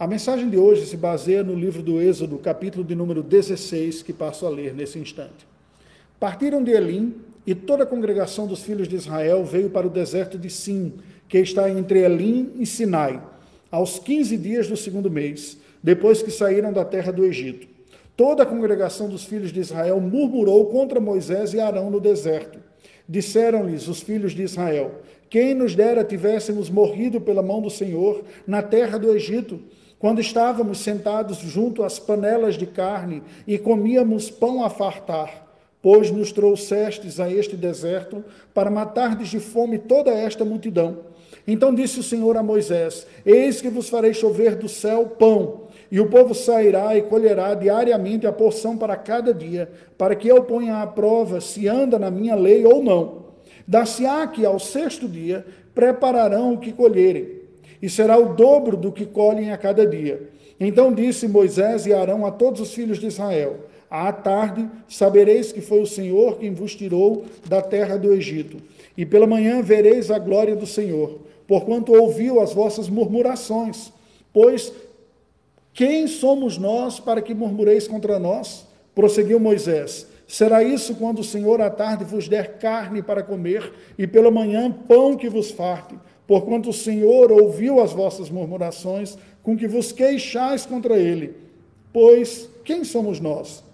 A mensagem de hoje se baseia no livro do Êxodo, capítulo de número 16, que passo a ler nesse instante. Partiram de Elim e toda a congregação dos filhos de Israel veio para o deserto de Sim, que está entre Elim e Sinai, aos 15 dias do segundo mês, depois que saíram da terra do Egito. Toda a congregação dos filhos de Israel murmurou contra Moisés e Arão no deserto. Disseram-lhes os filhos de Israel: Quem nos dera tivéssemos morrido pela mão do Senhor na terra do Egito, quando estávamos sentados junto às panelas de carne e comíamos pão a fartar, pois nos trouxestes a este deserto para matardes de fome toda esta multidão. Então disse o Senhor a Moisés: Eis que vos farei chover do céu pão, e o povo sairá e colherá diariamente a porção para cada dia, para que eu ponha à prova se anda na minha lei ou não. Dar-se-á que ao sexto dia prepararão o que colherem e será o dobro do que colhem a cada dia. Então disse Moisés e Arão a todos os filhos de Israel: À tarde sabereis que foi o Senhor quem vos tirou da terra do Egito, e pela manhã vereis a glória do Senhor, porquanto ouviu as vossas murmurações. Pois quem somos nós para que murmureis contra nós? Prosseguiu Moisés. Será isso quando o Senhor à tarde vos der carne para comer, e pela manhã pão que vos farte porquanto o Senhor ouviu as vossas murmurações, com que vos queixais contra ele. Pois quem somos nós?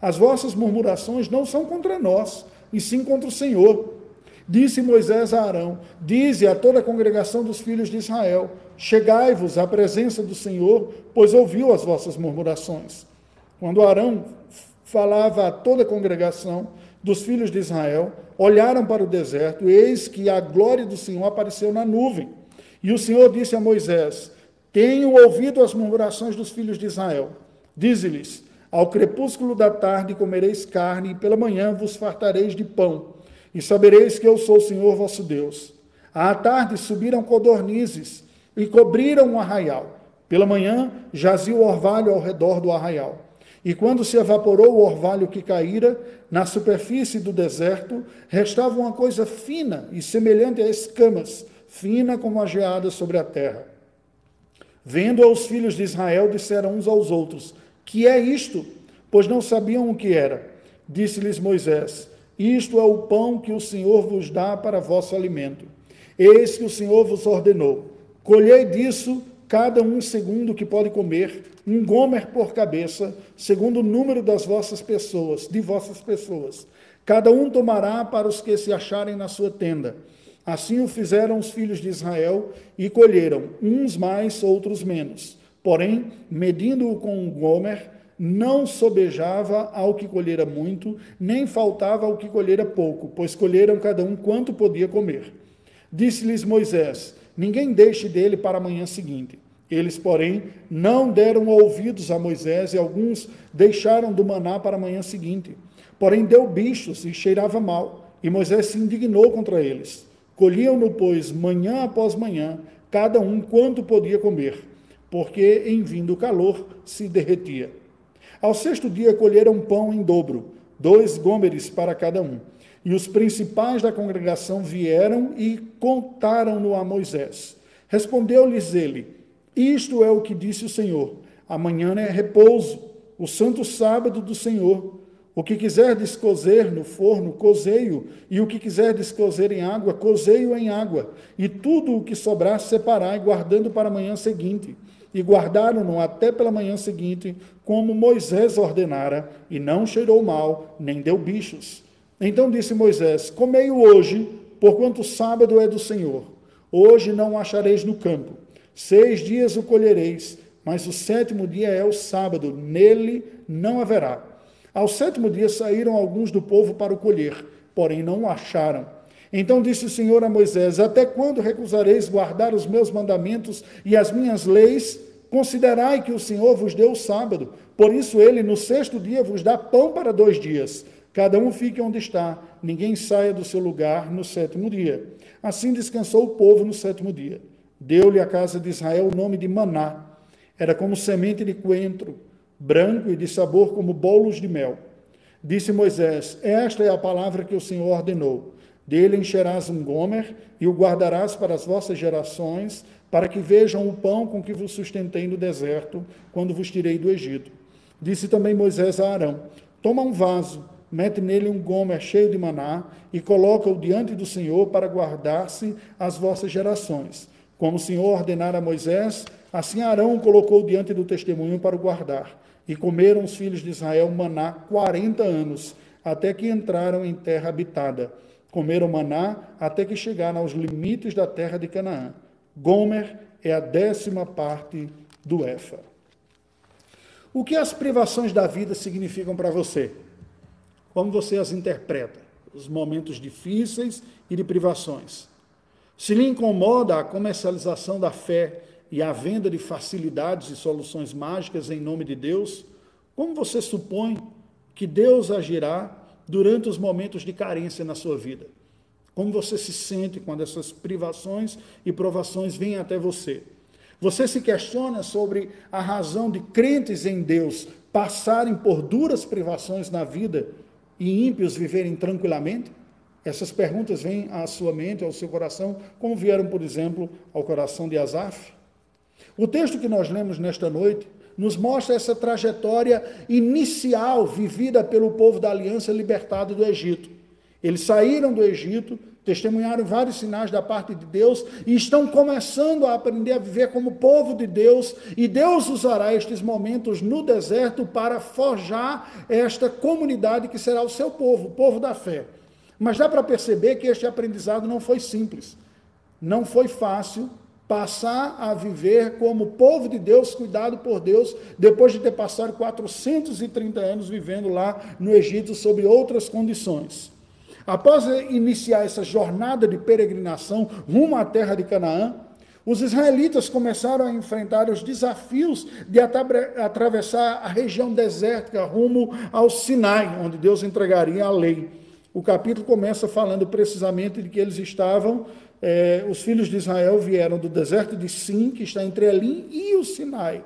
As vossas murmurações não são contra nós, e sim contra o Senhor. Disse Moisés a Arão: Dize a toda a congregação dos filhos de Israel: Chegai-vos à presença do Senhor, pois ouviu as vossas murmurações. Quando Arão falava a toda a congregação, dos filhos de Israel olharam para o deserto, eis que a glória do Senhor apareceu na nuvem. E o Senhor disse a Moisés: Tenho ouvido as murmurações dos filhos de Israel. Dize-lhes: Ao crepúsculo da tarde comereis carne, e pela manhã vos fartareis de pão, e sabereis que eu sou o Senhor vosso Deus. À tarde subiram codornizes e cobriram o arraial. Pela manhã jazia o orvalho ao redor do arraial. E quando se evaporou o orvalho que caíra, na superfície do deserto restava uma coisa fina e semelhante a escamas, fina como a geada sobre a terra. Vendo aos filhos de Israel, disseram uns aos outros: Que é isto? Pois não sabiam o que era. Disse-lhes Moisés: Isto é o pão que o Senhor vos dá para vosso alimento. Eis que o Senhor vos ordenou: Colhei disso cada um segundo que pode comer, um gomer por cabeça, segundo o número das vossas pessoas, de vossas pessoas. Cada um tomará para os que se acharem na sua tenda. Assim o fizeram os filhos de Israel e colheram, uns mais, outros menos. Porém, medindo-o com um gomer, não sobejava ao que colhera muito, nem faltava ao que colhera pouco, pois colheram cada um quanto podia comer. Disse-lhes Moisés: Ninguém deixe dele para a manhã seguinte. Eles, porém, não deram ouvidos a Moisés e alguns deixaram do maná para a manhã seguinte. Porém, deu bichos e cheirava mal. E Moisés se indignou contra eles. Colhiam-no, pois, manhã após manhã, cada um quanto podia comer, porque em vindo o calor se derretia. Ao sexto dia colheram pão em dobro, dois gômeres para cada um. E os principais da congregação vieram e contaram-no a Moisés. Respondeu-lhes ele: Isto é o que disse o Senhor: amanhã é repouso, o santo sábado do Senhor. O que quiser descozer no forno, cozeio, e o que quiser descozer em água, cozeio em água, e tudo o que sobrar separai, guardando para a manhã seguinte. E guardaram-no até pela manhã seguinte, como Moisés ordenara, e não cheirou mal, nem deu bichos. Então disse Moisés: Comei-o hoje, porquanto o sábado é do Senhor. Hoje não achareis no campo. Seis dias o colhereis, mas o sétimo dia é o sábado, nele não haverá. Ao sétimo dia saíram alguns do povo para o colher, porém não o acharam. Então disse o Senhor a Moisés: Até quando recusareis guardar os meus mandamentos e as minhas leis? Considerai que o Senhor vos deu o sábado, por isso ele no sexto dia vos dá pão para dois dias. Cada um fique onde está, ninguém saia do seu lugar no sétimo dia. Assim descansou o povo no sétimo dia. Deu-lhe a casa de Israel o nome de Maná. Era como semente de coentro, branco e de sabor como bolos de mel. Disse Moisés: Esta é a palavra que o Senhor ordenou. Dele encherás um gomer e o guardarás para as vossas gerações, para que vejam o pão com que vos sustentei no deserto, quando vos tirei do Egito. Disse também Moisés a Arão: Toma um vaso, mete nele um gomer cheio de maná e coloca-o diante do Senhor para guardar-se as vossas gerações. Como o Senhor ordenara a Moisés, assim Arão o colocou diante do testemunho para o guardar. E comeram os filhos de Israel maná quarenta anos, até que entraram em terra habitada. Comeram maná até que chegaram aos limites da terra de Canaã. Gomer é a décima parte do Éfa. O que as privações da vida significam para você? Como você as interpreta? Os momentos difíceis e de privações. Se lhe incomoda a comercialização da fé e a venda de facilidades e soluções mágicas em nome de Deus, como você supõe que Deus agirá durante os momentos de carência na sua vida? Como você se sente quando essas privações e provações vêm até você? Você se questiona sobre a razão de crentes em Deus passarem por duras privações na vida e ímpios viverem tranquilamente? Essas perguntas vêm à sua mente, ao seu coração, como vieram, por exemplo, ao coração de Asaf. O texto que nós lemos nesta noite nos mostra essa trajetória inicial vivida pelo povo da aliança libertado do Egito. Eles saíram do Egito, testemunharam vários sinais da parte de Deus e estão começando a aprender a viver como povo de Deus, e Deus usará estes momentos no deserto para forjar esta comunidade que será o seu povo, o povo da fé. Mas dá para perceber que este aprendizado não foi simples, não foi fácil passar a viver como povo de Deus, cuidado por Deus, depois de ter passado 430 anos vivendo lá no Egito sob outras condições. Após iniciar essa jornada de peregrinação rumo à terra de Canaã, os israelitas começaram a enfrentar os desafios de atravessar a região desértica rumo ao Sinai, onde Deus entregaria a lei. O capítulo começa falando precisamente de que eles estavam, eh, os filhos de Israel vieram do deserto de Sim, que está entre Elim e o Sinai,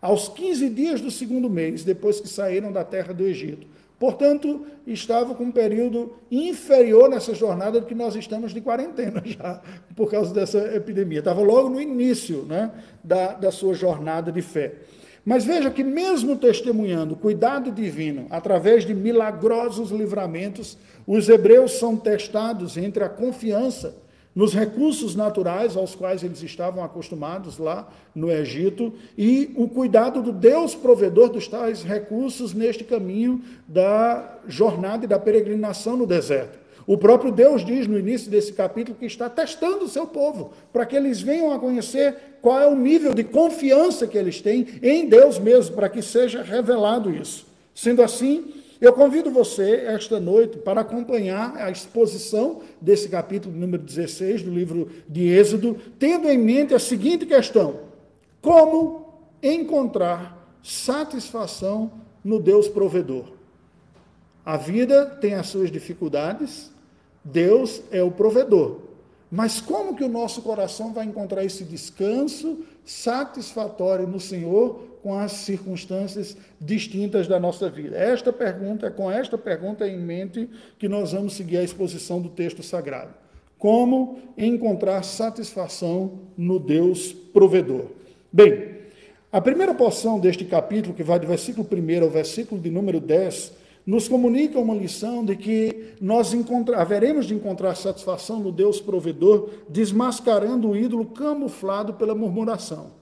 aos 15 dias do segundo mês, depois que saíram da terra do Egito. Portanto, estava com um período inferior nessa jornada do que nós estamos de quarentena já, por causa dessa epidemia. Estava logo no início né, da, da sua jornada de fé. Mas veja que, mesmo testemunhando cuidado divino através de milagrosos livramentos, os hebreus são testados entre a confiança nos recursos naturais aos quais eles estavam acostumados lá no Egito e o cuidado do Deus provedor dos tais recursos neste caminho da jornada e da peregrinação no deserto. O próprio Deus diz no início desse capítulo que está testando o seu povo, para que eles venham a conhecer qual é o nível de confiança que eles têm em Deus mesmo, para que seja revelado isso. Sendo assim, eu convido você esta noite para acompanhar a exposição desse capítulo número 16 do livro de Êxodo, tendo em mente a seguinte questão: como encontrar satisfação no Deus provedor? A vida tem as suas dificuldades, Deus é o provedor. Mas como que o nosso coração vai encontrar esse descanso satisfatório no Senhor com as circunstâncias distintas da nossa vida? Esta pergunta, com esta pergunta em mente que nós vamos seguir a exposição do texto sagrado. Como encontrar satisfação no Deus provedor? Bem, a primeira porção deste capítulo, que vai do versículo 1 ao versículo de número 10, nos comunica uma lição de que nós haveremos de encontrar satisfação no Deus provedor, desmascarando o ídolo camuflado pela murmuração.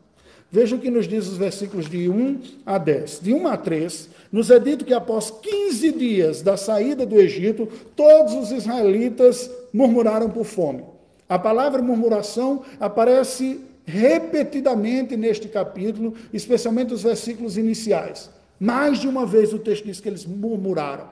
Veja o que nos diz os versículos de 1 a 10. De 1 a 3, nos é dito que após 15 dias da saída do Egito, todos os israelitas murmuraram por fome. A palavra murmuração aparece repetidamente neste capítulo, especialmente os versículos iniciais. Mais de uma vez o texto diz que eles murmuraram.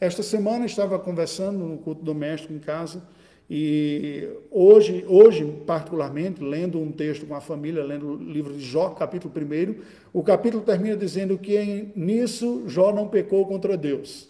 Esta semana estava conversando no culto doméstico em casa e hoje, hoje particularmente, lendo um texto com a família, lendo o livro de Jó, capítulo 1, o capítulo termina dizendo que nisso Jó não pecou contra Deus.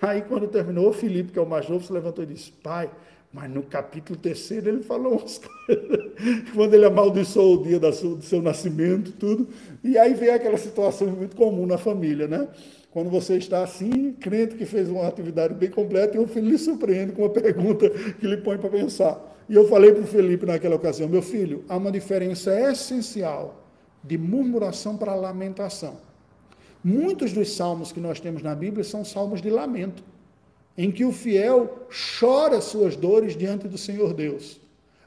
Aí quando terminou, Filipe, que é o mais novo, se levantou e disse: Pai, mas no capítulo terceiro ele falou umas coisas. Quando ele amaldiçoou o dia do seu nascimento, tudo. E aí vem aquela situação muito comum na família, né? Quando você está assim, crente que fez uma atividade bem completa, e o filho lhe surpreende com uma pergunta que lhe põe para pensar. E eu falei para o Felipe naquela ocasião: meu filho, há uma diferença essencial de murmuração para lamentação. Muitos dos salmos que nós temos na Bíblia são salmos de lamento, em que o fiel chora suas dores diante do Senhor Deus.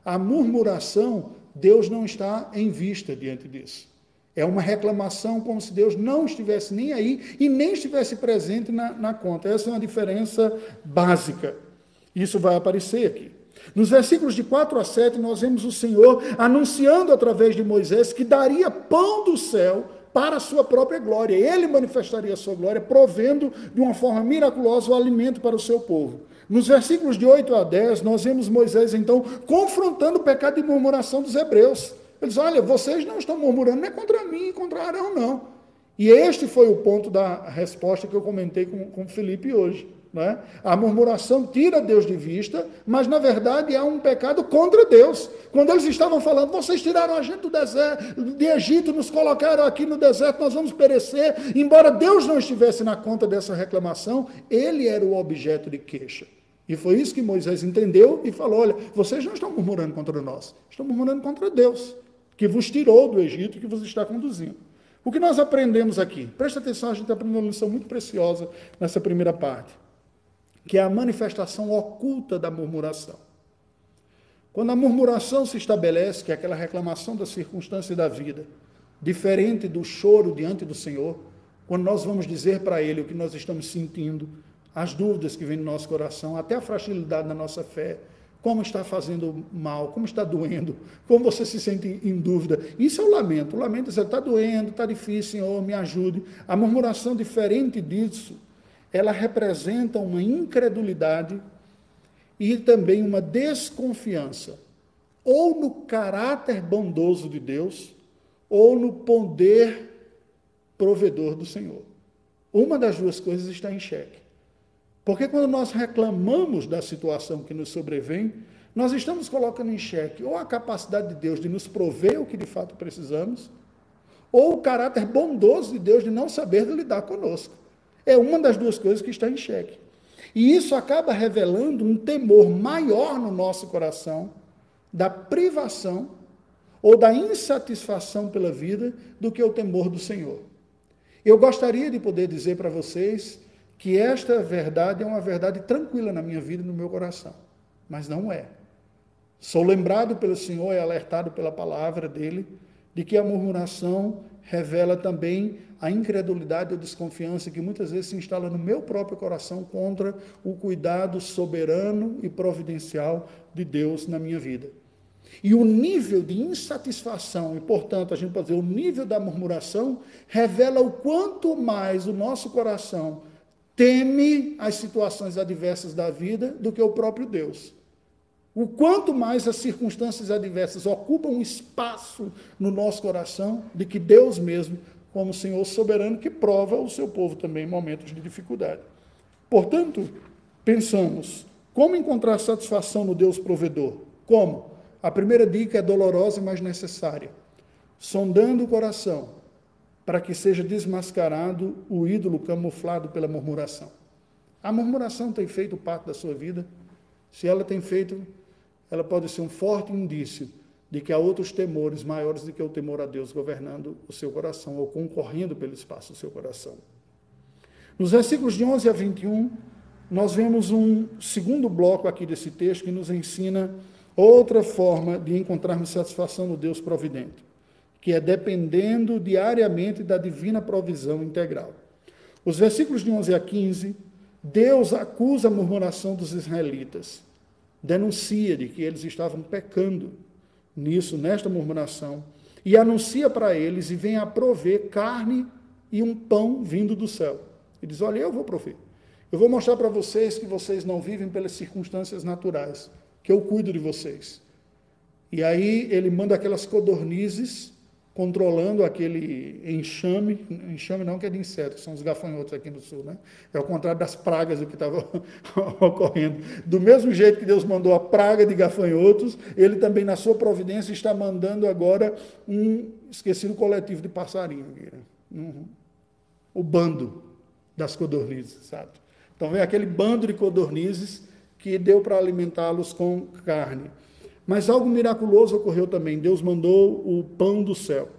A murmuração, Deus não está em vista diante disso. É uma reclamação como se Deus não estivesse nem aí e nem estivesse presente na, na conta. Essa é uma diferença básica. Isso vai aparecer aqui. Nos versículos de 4 a 7, nós vemos o Senhor anunciando através de Moisés que daria pão do céu para a sua própria glória. Ele manifestaria a sua glória, provendo de uma forma miraculosa o alimento para o seu povo. Nos versículos de 8 a 10, nós vemos Moisés, então, confrontando o pecado de murmuração dos hebreus. Eles, olha, vocês não estão murmurando, não é contra mim contra Arão, não. E este foi o ponto da resposta que eu comentei com, com Felipe hoje. Né? A murmuração tira Deus de vista, mas na verdade é um pecado contra Deus. Quando eles estavam falando, vocês tiraram a gente do deserto, de Egito, nos colocaram aqui no deserto, nós vamos perecer. Embora Deus não estivesse na conta dessa reclamação, ele era o objeto de queixa. E foi isso que Moisés entendeu e falou: olha, vocês não estão murmurando contra nós, estão murmurando contra Deus, que vos tirou do Egito e que vos está conduzindo. O que nós aprendemos aqui? Presta atenção, a gente aprendeu uma lição muito preciosa nessa primeira parte que é a manifestação oculta da murmuração. Quando a murmuração se estabelece, que é aquela reclamação da circunstância da vida, diferente do choro diante do Senhor, quando nós vamos dizer para Ele o que nós estamos sentindo, as dúvidas que vêm no nosso coração, até a fragilidade da nossa fé, como está fazendo mal, como está doendo, como você se sente em dúvida. Isso é o lamento. O lamento é dizer, está doendo, está difícil, Senhor, me ajude. A murmuração, diferente disso, ela representa uma incredulidade e também uma desconfiança, ou no caráter bondoso de Deus, ou no poder provedor do Senhor. Uma das duas coisas está em xeque. Porque quando nós reclamamos da situação que nos sobrevém, nós estamos colocando em xeque ou a capacidade de Deus de nos prover o que de fato precisamos, ou o caráter bondoso de Deus de não saber lidar conosco. É uma das duas coisas que está em xeque. E isso acaba revelando um temor maior no nosso coração da privação ou da insatisfação pela vida do que o temor do Senhor. Eu gostaria de poder dizer para vocês que esta verdade é uma verdade tranquila na minha vida e no meu coração, mas não é. Sou lembrado pelo Senhor e alertado pela palavra dele de que a murmuração revela também a incredulidade ou desconfiança que muitas vezes se instala no meu próprio coração contra o cuidado soberano e providencial de Deus na minha vida. E o nível de insatisfação, e portanto a gente pode dizer, o nível da murmuração, revela o quanto mais o nosso coração teme as situações adversas da vida do que o próprio Deus. O quanto mais as circunstâncias adversas ocupam um espaço no nosso coração de que Deus mesmo, como Senhor soberano, que prova o seu povo também em momentos de dificuldade. Portanto, pensamos, como encontrar satisfação no Deus provedor? Como? A primeira dica é dolorosa, mas necessária. Sondando o coração, para que seja desmascarado o ídolo camuflado pela murmuração. A murmuração tem feito parte da sua vida. Se ela tem feito, ela pode ser um forte indício de que há outros temores maiores do que o temor a Deus governando o seu coração ou concorrendo pelo espaço do seu coração. Nos versículos de 11 a 21, nós vemos um segundo bloco aqui desse texto que nos ensina outra forma de encontrarmos satisfação no Deus providente, que é dependendo diariamente da divina provisão integral. Os versículos de 11 a 15, Deus acusa a murmuração dos israelitas denuncia de que eles estavam pecando nisso, nesta murmuração, e anuncia para eles e vem a prover carne e um pão vindo do céu. E diz: Olha, eu vou prover. Eu vou mostrar para vocês que vocês não vivem pelas circunstâncias naturais, que eu cuido de vocês. E aí ele manda aquelas codornizes controlando aquele enxame, enxame não que é de insetos, são os gafanhotos aqui no sul, né? É o contrário das pragas o que estava ocorrendo. Do mesmo jeito que Deus mandou a praga de gafanhotos, ele também na sua providência está mandando agora um esquecido coletivo de passarinho, uhum. o bando. das codornizes, sabe? Então vem aquele bando de codornizes que deu para alimentá-los com carne. Mas algo miraculoso ocorreu também. Deus mandou o pão do céu.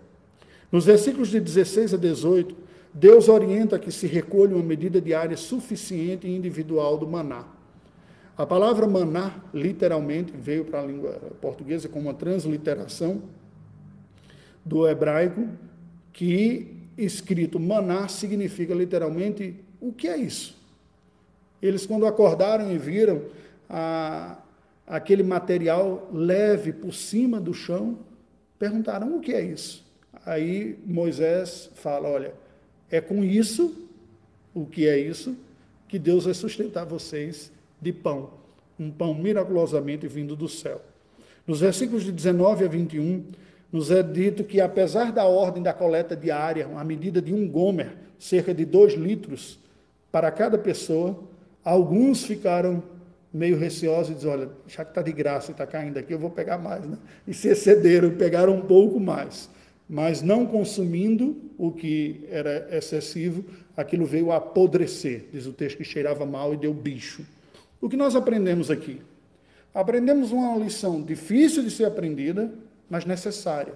Nos versículos de 16 a 18, Deus orienta que se recolha uma medida diária suficiente e individual do maná. A palavra maná, literalmente, veio para a língua portuguesa como uma transliteração do hebraico, que escrito maná significa literalmente o que é isso? Eles, quando acordaram e viram a, aquele material leve por cima do chão, perguntaram: o que é isso? Aí Moisés fala: olha, é com isso, o que é isso, que Deus vai sustentar vocês de pão, um pão miraculosamente vindo do céu. Nos versículos de 19 a 21, nos é dito que, apesar da ordem da coleta diária, a medida de um gomer, cerca de dois litros para cada pessoa, alguns ficaram meio receosos e diziam: olha, já que está de graça e está caindo aqui, eu vou pegar mais. Né? E se excederam e pegaram um pouco mais. Mas não consumindo o que era excessivo, aquilo veio a apodrecer, diz o texto que cheirava mal e deu bicho. O que nós aprendemos aqui? Aprendemos uma lição difícil de ser aprendida, mas necessária,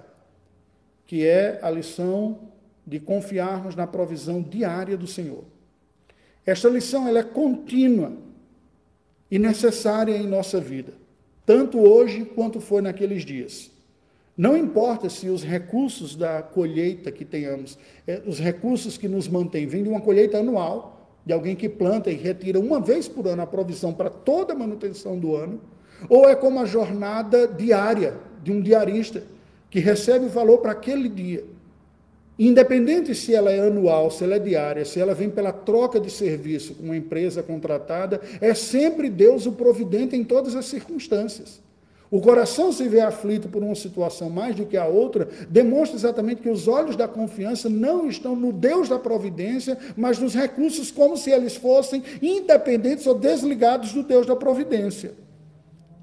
que é a lição de confiarmos na provisão diária do Senhor. Esta lição ela é contínua e necessária em nossa vida, tanto hoje quanto foi naqueles dias. Não importa se os recursos da colheita que tenhamos, é, os recursos que nos mantêm, vêm de uma colheita anual, de alguém que planta e retira uma vez por ano a provisão para toda a manutenção do ano, ou é como a jornada diária de um diarista, que recebe o valor para aquele dia. Independente se ela é anual, se ela é diária, se ela vem pela troca de serviço com uma empresa contratada, é sempre Deus o providente em todas as circunstâncias. O coração se vê aflito por uma situação mais do que a outra, demonstra exatamente que os olhos da confiança não estão no Deus da providência, mas nos recursos como se eles fossem independentes ou desligados do Deus da providência.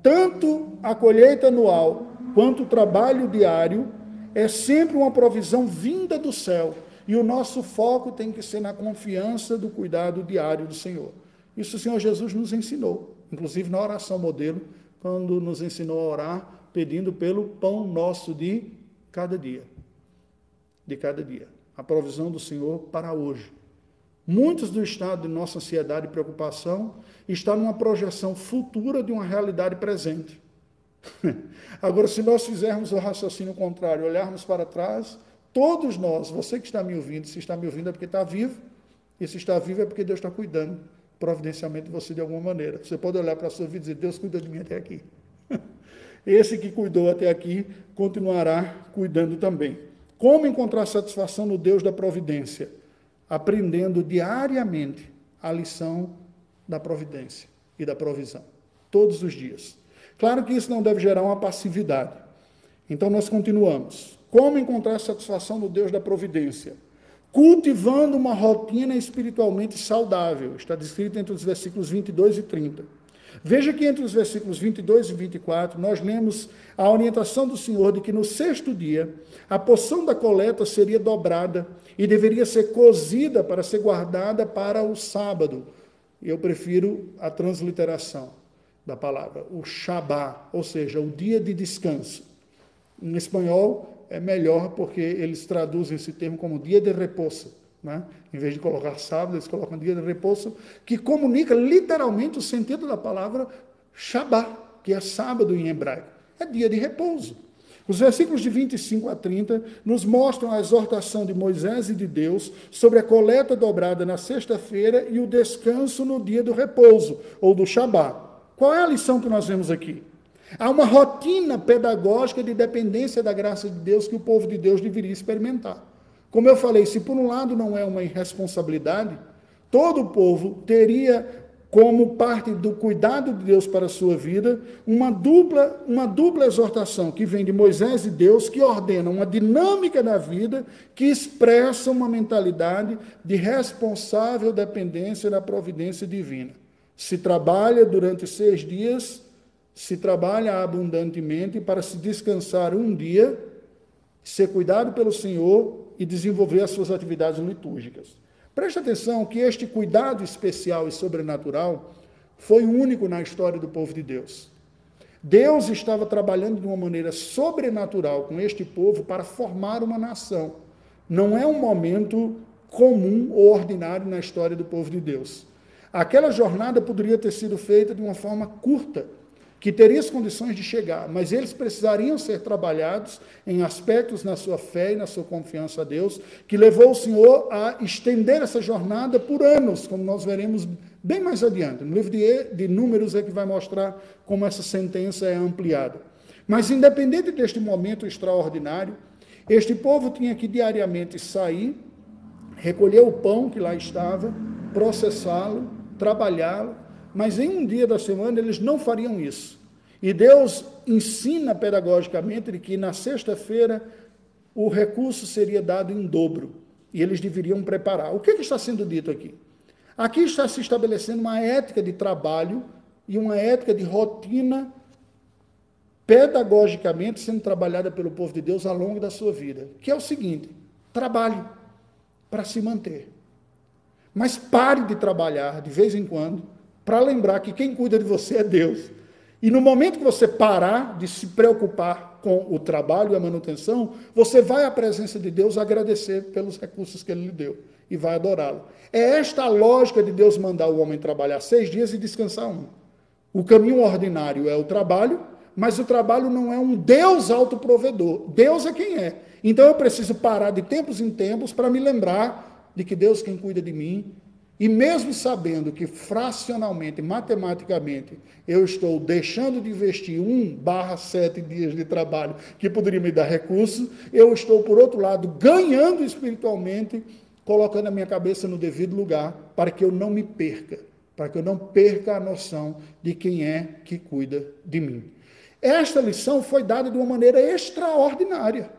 Tanto a colheita anual quanto o trabalho diário é sempre uma provisão vinda do céu, e o nosso foco tem que ser na confiança do cuidado diário do Senhor. Isso o Senhor Jesus nos ensinou, inclusive na oração modelo quando nos ensinou a orar, pedindo pelo pão nosso de cada dia. De cada dia. A provisão do Senhor para hoje. Muitos do estado de nossa ansiedade e preocupação está numa projeção futura de uma realidade presente. Agora, se nós fizermos o raciocínio contrário, olharmos para trás, todos nós, você que está me ouvindo, se está me ouvindo é porque está vivo, e se está vivo é porque Deus está cuidando providencialmente você de alguma maneira. Você pode olhar para a sua vida e dizer: Deus cuidou de mim até aqui. Esse que cuidou até aqui continuará cuidando também. Como encontrar satisfação no Deus da providência? Aprendendo diariamente a lição da providência e da provisão, todos os dias. Claro que isso não deve gerar uma passividade. Então nós continuamos. Como encontrar satisfação no Deus da providência? cultivando uma rotina espiritualmente saudável. Está descrito entre os versículos 22 e 30. Veja que entre os versículos 22 e 24, nós lemos a orientação do Senhor de que no sexto dia a porção da coleta seria dobrada e deveria ser cozida para ser guardada para o sábado. Eu prefiro a transliteração da palavra, o Shabá, ou seja, o dia de descanso. Em espanhol, é melhor porque eles traduzem esse termo como dia de repouso. Né? Em vez de colocar sábado, eles colocam dia de repouso, que comunica literalmente o sentido da palavra Shabbat, que é sábado em hebraico. É dia de repouso. Os versículos de 25 a 30 nos mostram a exortação de Moisés e de Deus sobre a coleta dobrada na sexta-feira e o descanso no dia do repouso, ou do Shabat. Qual é a lição que nós vemos aqui? Há uma rotina pedagógica de dependência da graça de Deus que o povo de Deus deveria experimentar. Como eu falei, se por um lado não é uma irresponsabilidade, todo o povo teria como parte do cuidado de Deus para a sua vida, uma dupla, uma dupla exortação que vem de Moisés e Deus, que ordena uma dinâmica da vida que expressa uma mentalidade de responsável dependência da providência divina. Se trabalha durante seis dias, se trabalha abundantemente para se descansar um dia, ser cuidado pelo Senhor e desenvolver as suas atividades litúrgicas. Preste atenção que este cuidado especial e sobrenatural foi único na história do povo de Deus. Deus estava trabalhando de uma maneira sobrenatural com este povo para formar uma nação. Não é um momento comum ou ordinário na história do povo de Deus. Aquela jornada poderia ter sido feita de uma forma curta, que teria as condições de chegar, mas eles precisariam ser trabalhados em aspectos na sua fé e na sua confiança a Deus, que levou o Senhor a estender essa jornada por anos, como nós veremos bem mais adiante. No livro de, de Números é que vai mostrar como essa sentença é ampliada. Mas, independente deste momento extraordinário, este povo tinha que diariamente sair, recolher o pão que lá estava, processá-lo, trabalhá-lo, mas em um dia da semana eles não fariam isso. E Deus ensina pedagogicamente que na sexta-feira o recurso seria dado em dobro e eles deveriam preparar. O que, que está sendo dito aqui? Aqui está se estabelecendo uma ética de trabalho e uma ética de rotina pedagogicamente sendo trabalhada pelo povo de Deus ao longo da sua vida, que é o seguinte: trabalhe para se manter. Mas pare de trabalhar de vez em quando para lembrar que quem cuida de você é Deus. E no momento que você parar de se preocupar com o trabalho e a manutenção, você vai à presença de Deus agradecer pelos recursos que Ele lhe deu e vai adorá-lo. É esta a lógica de Deus mandar o homem trabalhar seis dias e descansar um. O caminho ordinário é o trabalho, mas o trabalho não é um Deus autoprovedor. Deus é quem é. Então eu preciso parar de tempos em tempos para me lembrar de que Deus quem cuida de mim e mesmo sabendo que fracionalmente, matematicamente, eu estou deixando de investir um barra sete dias de trabalho que poderia me dar recursos, eu estou, por outro lado, ganhando espiritualmente, colocando a minha cabeça no devido lugar, para que eu não me perca, para que eu não perca a noção de quem é que cuida de mim. Esta lição foi dada de uma maneira extraordinária,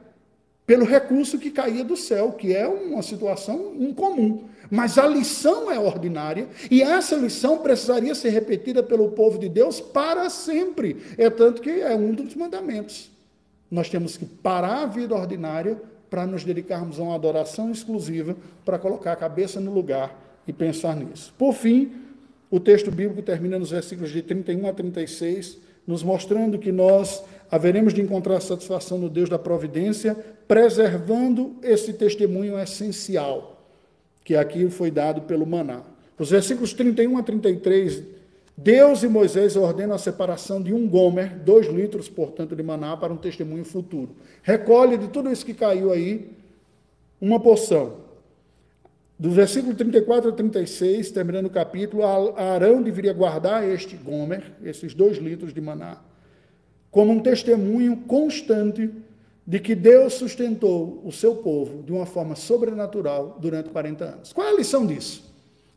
pelo recurso que caía do céu, que é uma situação incomum. Mas a lição é ordinária e essa lição precisaria ser repetida pelo povo de Deus para sempre. É tanto que é um dos mandamentos. Nós temos que parar a vida ordinária para nos dedicarmos a uma adoração exclusiva, para colocar a cabeça no lugar e pensar nisso. Por fim, o texto bíblico termina nos versículos de 31 a 36, nos mostrando que nós haveremos de encontrar satisfação no Deus da providência, preservando esse testemunho essencial que aqui foi dado pelo maná. Os versículos 31 a 33, Deus e Moisés ordenam a separação de um gomer, dois litros, portanto, de maná, para um testemunho futuro. Recolhe de tudo isso que caiu aí uma porção. Do versículo 34 a 36, terminando o capítulo, Arão deveria guardar este gomer, esses dois litros de maná, como um testemunho constante de que Deus sustentou o seu povo de uma forma sobrenatural durante 40 anos. Qual é a lição disso?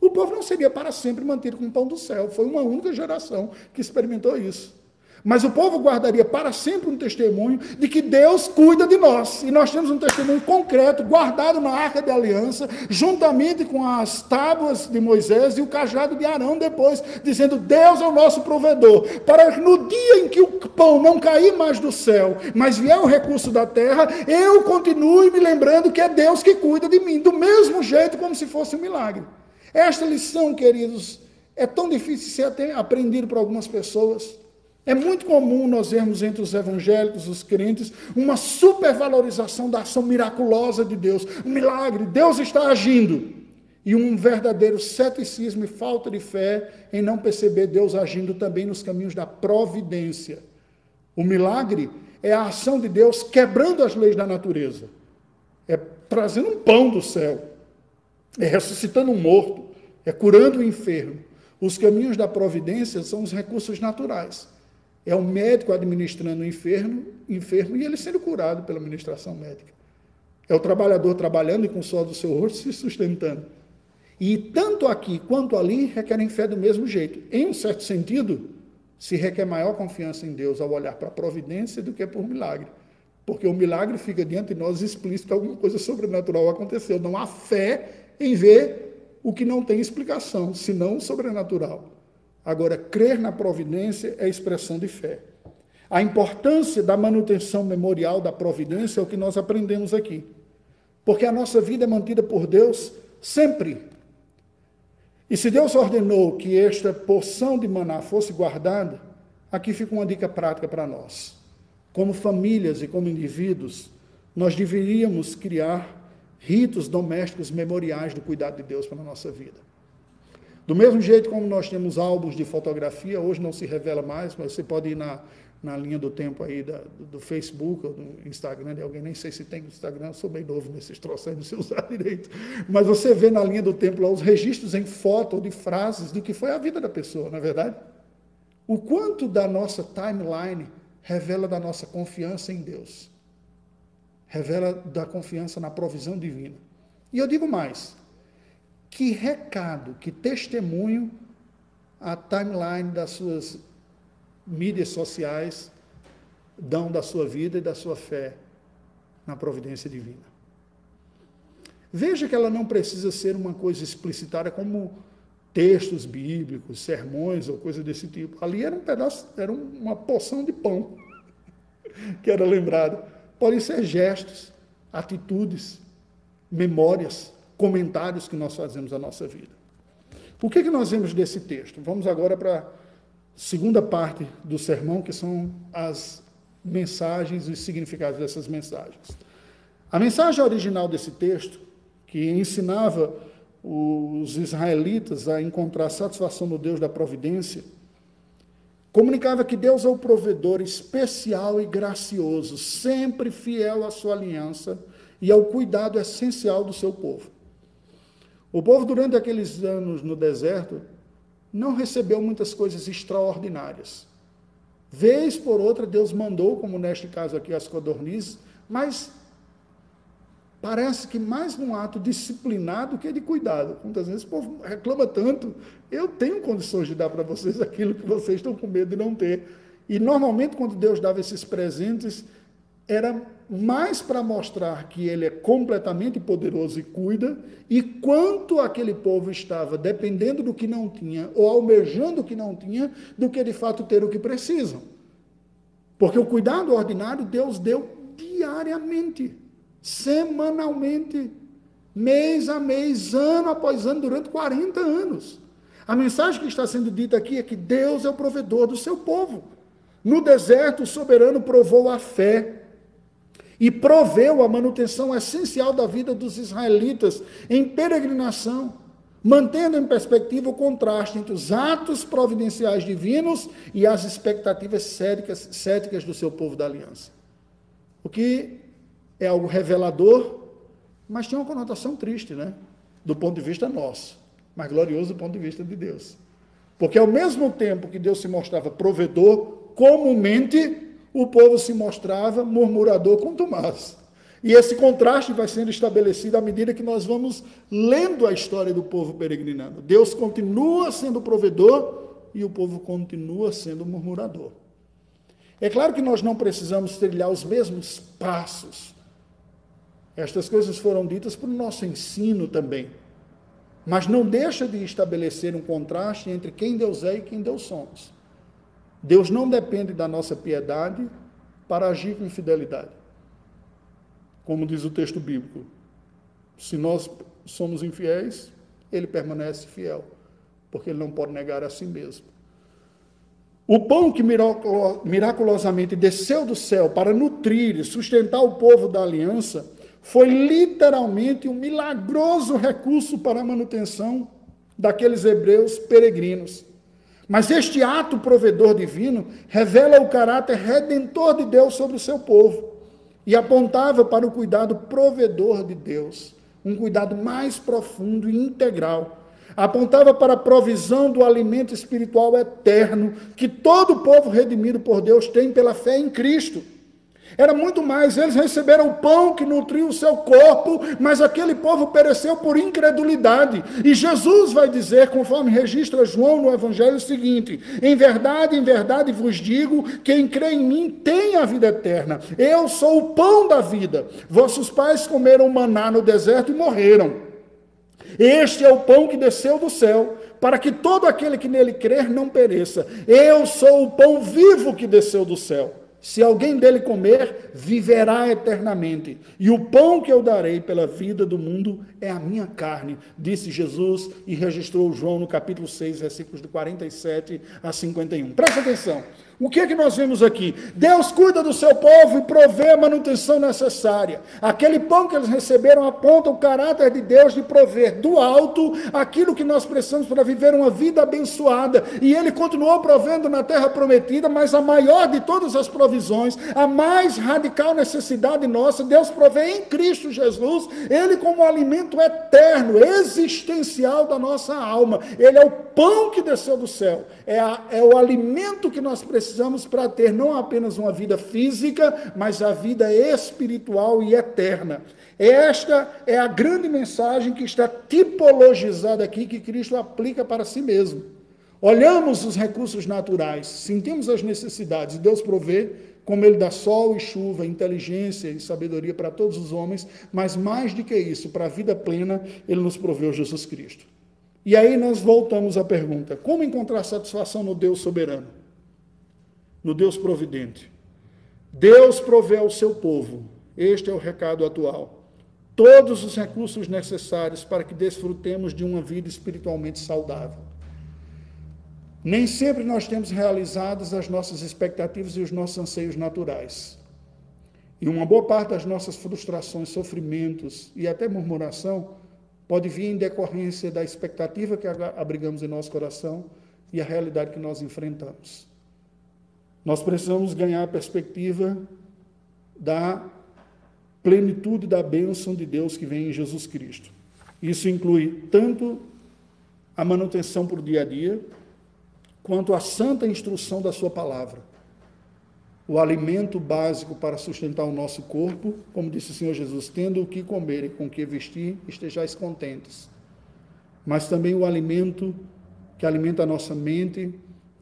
O povo não seria para sempre mantido com o pão do céu. Foi uma única geração que experimentou isso. Mas o povo guardaria para sempre um testemunho de que Deus cuida de nós. E nós temos um testemunho concreto, guardado na arca de aliança, juntamente com as tábuas de Moisés e o cajado de Arão depois, dizendo: Deus é o nosso provedor. Para no dia em que o pão não cair mais do céu, mas vier o recurso da terra, eu continue me lembrando que é Deus que cuida de mim, do mesmo jeito como se fosse um milagre. Esta lição, queridos, é tão difícil de ser aprendido por algumas pessoas. É muito comum nós vermos entre os evangélicos, os crentes, uma supervalorização da ação miraculosa de Deus. Um milagre, Deus está agindo. E um verdadeiro ceticismo e falta de fé em não perceber Deus agindo também nos caminhos da providência. O milagre é a ação de Deus quebrando as leis da natureza. É trazendo um pão do céu. É ressuscitando um morto. É curando o enfermo. Os caminhos da providência são os recursos naturais. É o médico administrando o enfermo, enfermo e ele sendo curado pela administração médica. É o trabalhador trabalhando e com o suor do seu rosto se sustentando. E tanto aqui quanto ali requerem fé do mesmo jeito. Em um certo sentido, se requer maior confiança em Deus ao olhar para a providência do que por milagre. Porque o milagre fica diante de nós explícito que alguma coisa sobrenatural aconteceu. Não há fé em ver o que não tem explicação, senão sobrenatural. Agora, crer na providência é expressão de fé. A importância da manutenção memorial da providência é o que nós aprendemos aqui. Porque a nossa vida é mantida por Deus sempre E se Deus ordenou que esta porção de maná fosse guardada, aqui fica uma dica prática para nós. Como famílias e como indivíduos, nós deveríamos criar ritos domésticos memoriais do cuidado de Deus para a nossa vida. Do mesmo jeito como nós temos álbuns de fotografia, hoje não se revela mais, mas você pode ir na, na linha do tempo aí da, do Facebook ou do Instagram de alguém, nem sei se tem Instagram, sou bem novo nesses troços aí, não sei usar direito. Mas você vê na linha do tempo lá os registros em foto ou de frases do que foi a vida da pessoa, não é verdade? O quanto da nossa timeline revela da nossa confiança em Deus revela da confiança na provisão divina. E eu digo mais: que recado, que testemunho a timeline das suas mídias sociais dão da sua vida e da sua fé na providência divina. Veja que ela não precisa ser uma coisa explicitada como textos bíblicos, sermões ou coisa desse tipo. Ali era um pedaço, era uma porção de pão que era lembrado Podem ser gestos, atitudes, memórias, comentários que nós fazemos na nossa vida. O que, que nós vemos desse texto? Vamos agora para a segunda parte do sermão, que são as mensagens e os significados dessas mensagens. A mensagem original desse texto, que ensinava os israelitas a encontrar satisfação no Deus da providência, Comunicava que Deus é o provedor especial e gracioso, sempre fiel à sua aliança e ao cuidado essencial do seu povo. O povo, durante aqueles anos no deserto, não recebeu muitas coisas extraordinárias. Vez por outra, Deus mandou, como neste caso aqui, as codornizes, mas Parece que mais num ato disciplinado que de cuidado. Muitas vezes o povo reclama tanto. Eu tenho condições de dar para vocês aquilo que vocês estão com medo de não ter. E normalmente, quando Deus dava esses presentes, era mais para mostrar que Ele é completamente poderoso e cuida, e quanto aquele povo estava dependendo do que não tinha, ou almejando o que não tinha, do que de fato ter o que precisam. Porque o cuidado ordinário Deus deu diariamente semanalmente, mês a mês, ano após ano, durante 40 anos. A mensagem que está sendo dita aqui é que Deus é o provedor do seu povo. No deserto, o soberano provou a fé e proveu a manutenção essencial da vida dos israelitas em peregrinação, mantendo em perspectiva o contraste entre os atos providenciais divinos e as expectativas céticas, céticas do seu povo da aliança. O que é algo revelador, mas tem uma conotação triste, né? Do ponto de vista nosso, mas glorioso do ponto de vista de Deus. Porque ao mesmo tempo que Deus se mostrava provedor, comumente o povo se mostrava murmurador com Tomás. E esse contraste vai sendo estabelecido à medida que nós vamos lendo a história do povo peregrinando. Deus continua sendo provedor e o povo continua sendo murmurador. É claro que nós não precisamos trilhar os mesmos passos estas coisas foram ditas para o nosso ensino também. Mas não deixa de estabelecer um contraste entre quem Deus é e quem Deus somos. Deus não depende da nossa piedade para agir com fidelidade. Como diz o texto bíblico, se nós somos infiéis, ele permanece fiel, porque ele não pode negar a si mesmo. O pão que miraculosamente desceu do céu para nutrir e sustentar o povo da aliança foi literalmente um milagroso recurso para a manutenção daqueles hebreus peregrinos. Mas este ato provedor divino revela o caráter redentor de Deus sobre o seu povo e apontava para o cuidado provedor de Deus, um cuidado mais profundo e integral. Apontava para a provisão do alimento espiritual eterno que todo povo redimido por Deus tem pela fé em Cristo. Era muito mais, eles receberam o pão que nutriu o seu corpo, mas aquele povo pereceu por incredulidade. E Jesus vai dizer, conforme registra João no Evangelho, o seguinte: Em verdade, em verdade vos digo: quem crê em mim tem a vida eterna. Eu sou o pão da vida. Vossos pais comeram maná no deserto e morreram. Este é o pão que desceu do céu, para que todo aquele que nele crer não pereça. Eu sou o pão vivo que desceu do céu. Se alguém dele comer, viverá eternamente. E o pão que eu darei pela vida do mundo é a minha carne, disse Jesus e registrou João no capítulo 6, versículos de 47 a 51. Presta atenção. O que é que nós vemos aqui? Deus cuida do seu povo e provê a manutenção necessária. Aquele pão que eles receberam aponta o caráter de Deus de prover do alto aquilo que nós precisamos para viver uma vida abençoada. E ele continuou provendo na terra prometida, mas a maior de todas as provisões, a mais radical necessidade nossa, Deus provê em Cristo Jesus, ele como alimento eterno, existencial da nossa alma. Ele é o pão que desceu do céu, é, a, é o alimento que nós precisamos precisamos para ter não apenas uma vida física, mas a vida espiritual e eterna. Esta é a grande mensagem que está tipologizada aqui, que Cristo aplica para si mesmo. Olhamos os recursos naturais, sentimos as necessidades, Deus provê, como Ele dá sol e chuva, inteligência e sabedoria para todos os homens, mas mais do que isso, para a vida plena, Ele nos proveu Jesus Cristo. E aí nós voltamos à pergunta: como encontrar satisfação no Deus soberano? No Deus providente. Deus provê ao seu povo, este é o recado atual, todos os recursos necessários para que desfrutemos de uma vida espiritualmente saudável. Nem sempre nós temos realizadas as nossas expectativas e os nossos anseios naturais. E uma boa parte das nossas frustrações, sofrimentos e até murmuração pode vir em decorrência da expectativa que abrigamos em nosso coração e a realidade que nós enfrentamos. Nós precisamos ganhar a perspectiva da plenitude da bênção de Deus que vem em Jesus Cristo. Isso inclui tanto a manutenção por dia a dia, quanto a santa instrução da Sua palavra. O alimento básico para sustentar o nosso corpo, como disse o Senhor Jesus, tendo o que comer e com o que vestir, estejais contentes. Mas também o alimento que alimenta a nossa mente,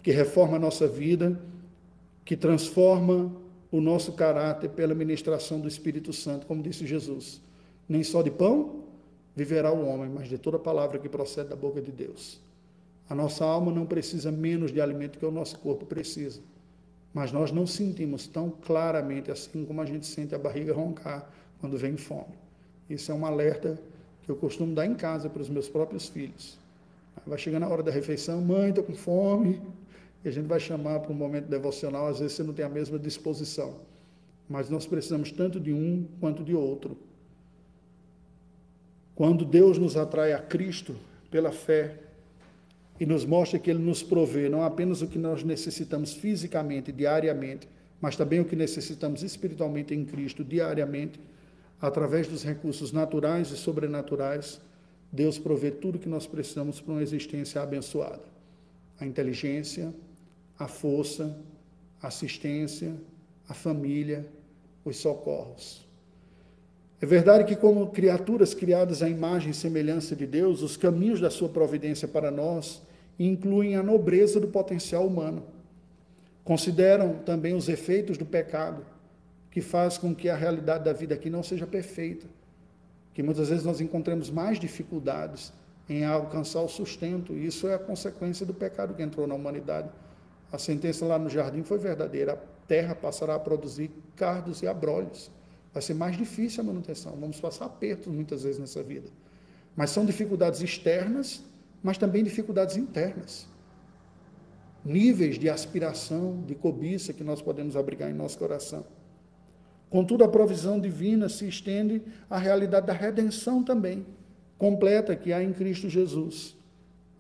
que reforma a nossa vida que transforma o nosso caráter pela ministração do Espírito Santo, como disse Jesus. Nem só de pão viverá o homem, mas de toda palavra que procede da boca de Deus. A nossa alma não precisa menos de alimento que o nosso corpo precisa. Mas nós não sentimos tão claramente assim como a gente sente a barriga roncar quando vem fome. Isso é um alerta que eu costumo dar em casa para os meus próprios filhos. Vai chegando a hora da refeição, mãe, estou com fome, e a gente vai chamar para um momento devocional, às vezes você não tem a mesma disposição. Mas nós precisamos tanto de um quanto de outro. Quando Deus nos atrai a Cristo pela fé e nos mostra que Ele nos provê não apenas o que nós necessitamos fisicamente, diariamente, mas também o que necessitamos espiritualmente em Cristo diariamente, através dos recursos naturais e sobrenaturais, Deus provê tudo que nós precisamos para uma existência abençoada. A inteligência, a força, a assistência, a família, os socorros. É verdade que, como criaturas criadas à imagem e semelhança de Deus, os caminhos da sua providência para nós incluem a nobreza do potencial humano. Consideram também os efeitos do pecado, que faz com que a realidade da vida aqui não seja perfeita, que muitas vezes nós encontremos mais dificuldades em alcançar o sustento, e isso é a consequência do pecado que entrou na humanidade. A sentença lá no jardim foi verdadeira. A terra passará a produzir cardos e abrolhos. Vai ser mais difícil a manutenção. Vamos passar apertos muitas vezes nessa vida. Mas são dificuldades externas, mas também dificuldades internas. Níveis de aspiração, de cobiça que nós podemos abrigar em nosso coração. Contudo, a provisão divina se estende à realidade da redenção também, completa que há em Cristo Jesus.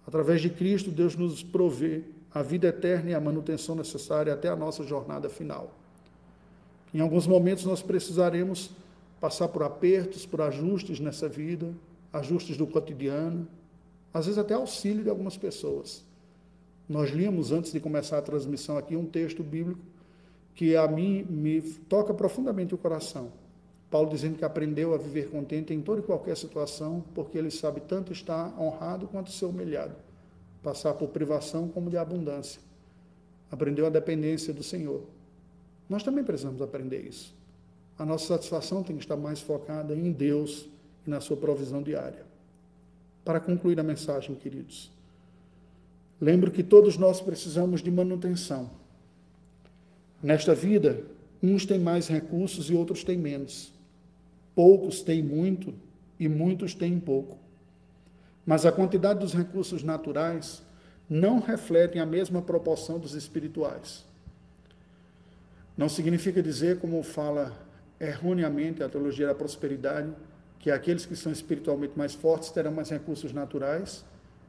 Através de Cristo, Deus nos provê a vida eterna e a manutenção necessária até a nossa jornada final. Em alguns momentos nós precisaremos passar por apertos, por ajustes nessa vida, ajustes do cotidiano, às vezes até auxílio de algumas pessoas. Nós líamos antes de começar a transmissão aqui um texto bíblico que a mim me toca profundamente o coração. Paulo dizendo que aprendeu a viver contente em toda e qualquer situação, porque ele sabe tanto estar honrado quanto ser humilhado passar por privação como de abundância. Aprendeu a dependência do Senhor. Nós também precisamos aprender isso. A nossa satisfação tem que estar mais focada em Deus e na sua provisão diária. Para concluir a mensagem, queridos, lembro que todos nós precisamos de manutenção. Nesta vida, uns têm mais recursos e outros têm menos. Poucos têm muito e muitos têm pouco. Mas a quantidade dos recursos naturais não refletem a mesma proporção dos espirituais. Não significa dizer, como fala erroneamente a teologia da prosperidade, que aqueles que são espiritualmente mais fortes terão mais recursos naturais,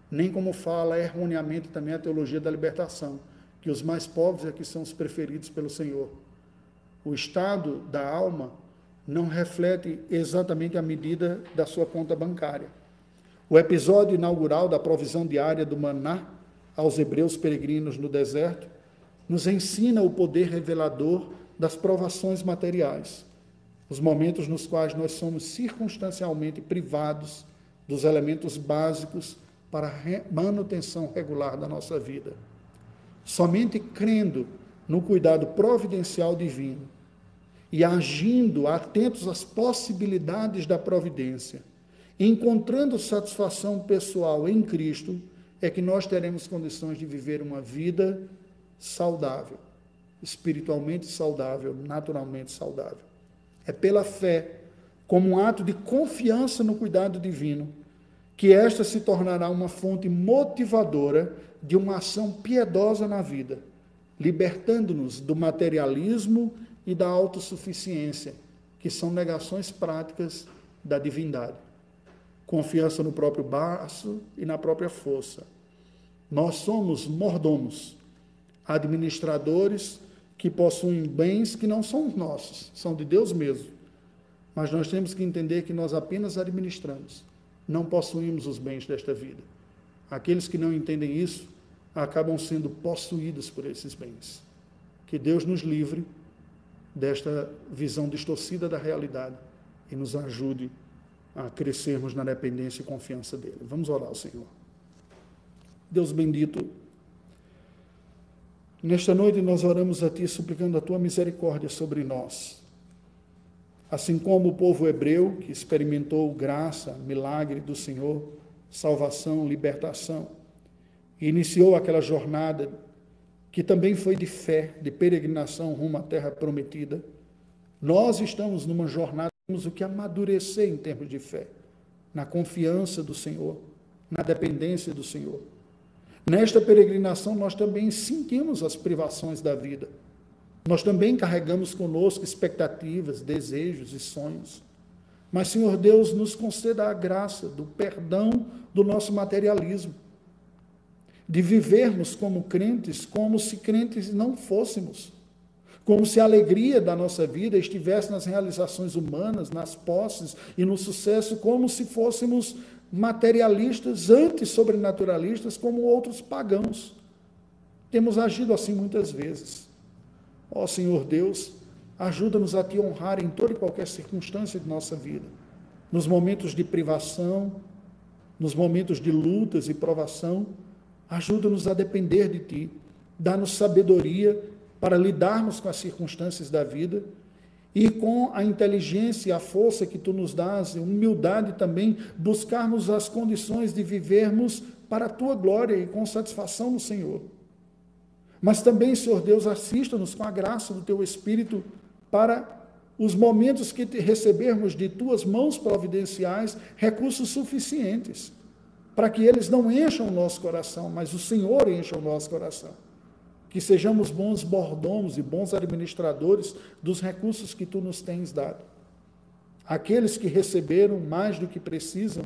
nem como fala erroneamente também a teologia da libertação, que os mais pobres é que são os preferidos pelo Senhor. O estado da alma não reflete exatamente a medida da sua conta bancária. O episódio inaugural da provisão diária do maná aos hebreus peregrinos no deserto nos ensina o poder revelador das provações materiais, os momentos nos quais nós somos circunstancialmente privados dos elementos básicos para a manutenção regular da nossa vida. Somente crendo no cuidado providencial divino e agindo atentos às possibilidades da providência, encontrando satisfação pessoal em Cristo, é que nós teremos condições de viver uma vida saudável, espiritualmente saudável, naturalmente saudável. É pela fé, como um ato de confiança no cuidado divino, que esta se tornará uma fonte motivadora de uma ação piedosa na vida, libertando-nos do materialismo e da autossuficiência, que são negações práticas da divindade. Confiança no próprio braço e na própria força. Nós somos mordomos, administradores que possuem bens que não são nossos, são de Deus mesmo. Mas nós temos que entender que nós apenas administramos não possuímos os bens desta vida. Aqueles que não entendem isso acabam sendo possuídos por esses bens. Que Deus nos livre desta visão distorcida da realidade e nos ajude a crescermos na dependência e confiança dele. Vamos orar ao Senhor. Deus bendito, nesta noite nós oramos a Ti suplicando a Tua misericórdia sobre nós Assim como o povo hebreu, que experimentou graça, milagre do Senhor, salvação, libertação, e iniciou aquela jornada que também foi de fé, de peregrinação rumo à terra prometida, nós estamos numa jornada, temos o que amadurecer em termos de fé, na confiança do Senhor, na dependência do Senhor. Nesta peregrinação, nós também sentimos as privações da vida nós também carregamos conosco expectativas, desejos e sonhos. Mas, Senhor Deus, nos conceda a graça do perdão do nosso materialismo, de vivermos como crentes, como se crentes não fôssemos, como se a alegria da nossa vida estivesse nas realizações humanas, nas posses e no sucesso, como se fôssemos materialistas, antes sobrenaturalistas, como outros pagãos. Temos agido assim muitas vezes. Ó Senhor Deus, ajuda-nos a te honrar em toda e qualquer circunstância de nossa vida, nos momentos de privação, nos momentos de lutas e provação, ajuda-nos a depender de ti, dá-nos sabedoria para lidarmos com as circunstâncias da vida e com a inteligência e a força que tu nos dás, humildade também, buscarmos as condições de vivermos para a tua glória e com satisfação no Senhor. Mas também, Senhor Deus, assista-nos com a graça do teu Espírito para os momentos que recebermos de tuas mãos providenciais recursos suficientes, para que eles não encham o nosso coração, mas o Senhor encha o nosso coração. Que sejamos bons mordomos e bons administradores dos recursos que tu nos tens dado. Aqueles que receberam mais do que precisam,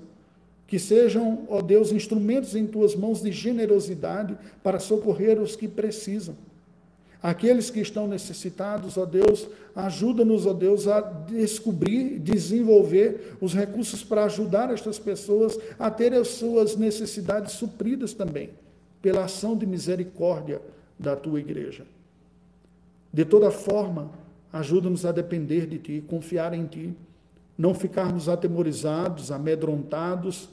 que sejam, ó Deus, instrumentos em tuas mãos de generosidade para socorrer os que precisam. Aqueles que estão necessitados, ó Deus, ajuda-nos, ó Deus, a descobrir, desenvolver os recursos para ajudar estas pessoas a ter as suas necessidades supridas também, pela ação de misericórdia da tua igreja. De toda forma, ajuda-nos a depender de ti, confiar em ti não ficarmos atemorizados, amedrontados,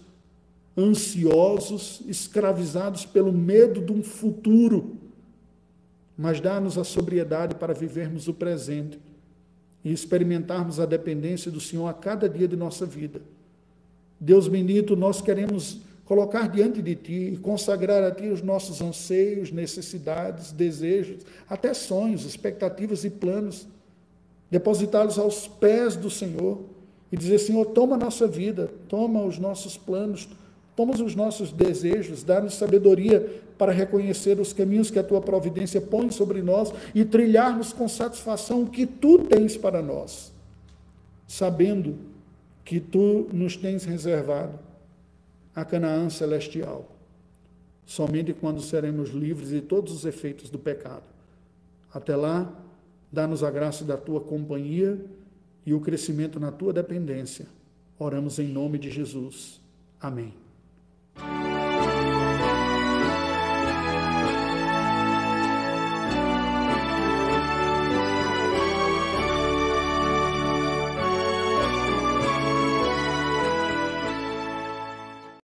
ansiosos, escravizados pelo medo de um futuro, mas dá-nos a sobriedade para vivermos o presente e experimentarmos a dependência do Senhor a cada dia de nossa vida. Deus bendito, nós queremos colocar diante de Ti e consagrar a Ti os nossos anseios, necessidades, desejos, até sonhos, expectativas e planos, depositá-los aos pés do Senhor e dizer: Senhor, toma a nossa vida, toma os nossos planos, toma os nossos desejos, dá-nos sabedoria para reconhecer os caminhos que a tua providência põe sobre nós e trilharmos com satisfação o que tu tens para nós, sabendo que tu nos tens reservado a Canaã celestial, somente quando seremos livres de todos os efeitos do pecado. Até lá, dá-nos a graça da tua companhia e o crescimento na tua dependência. Oramos em nome de Jesus. Amém.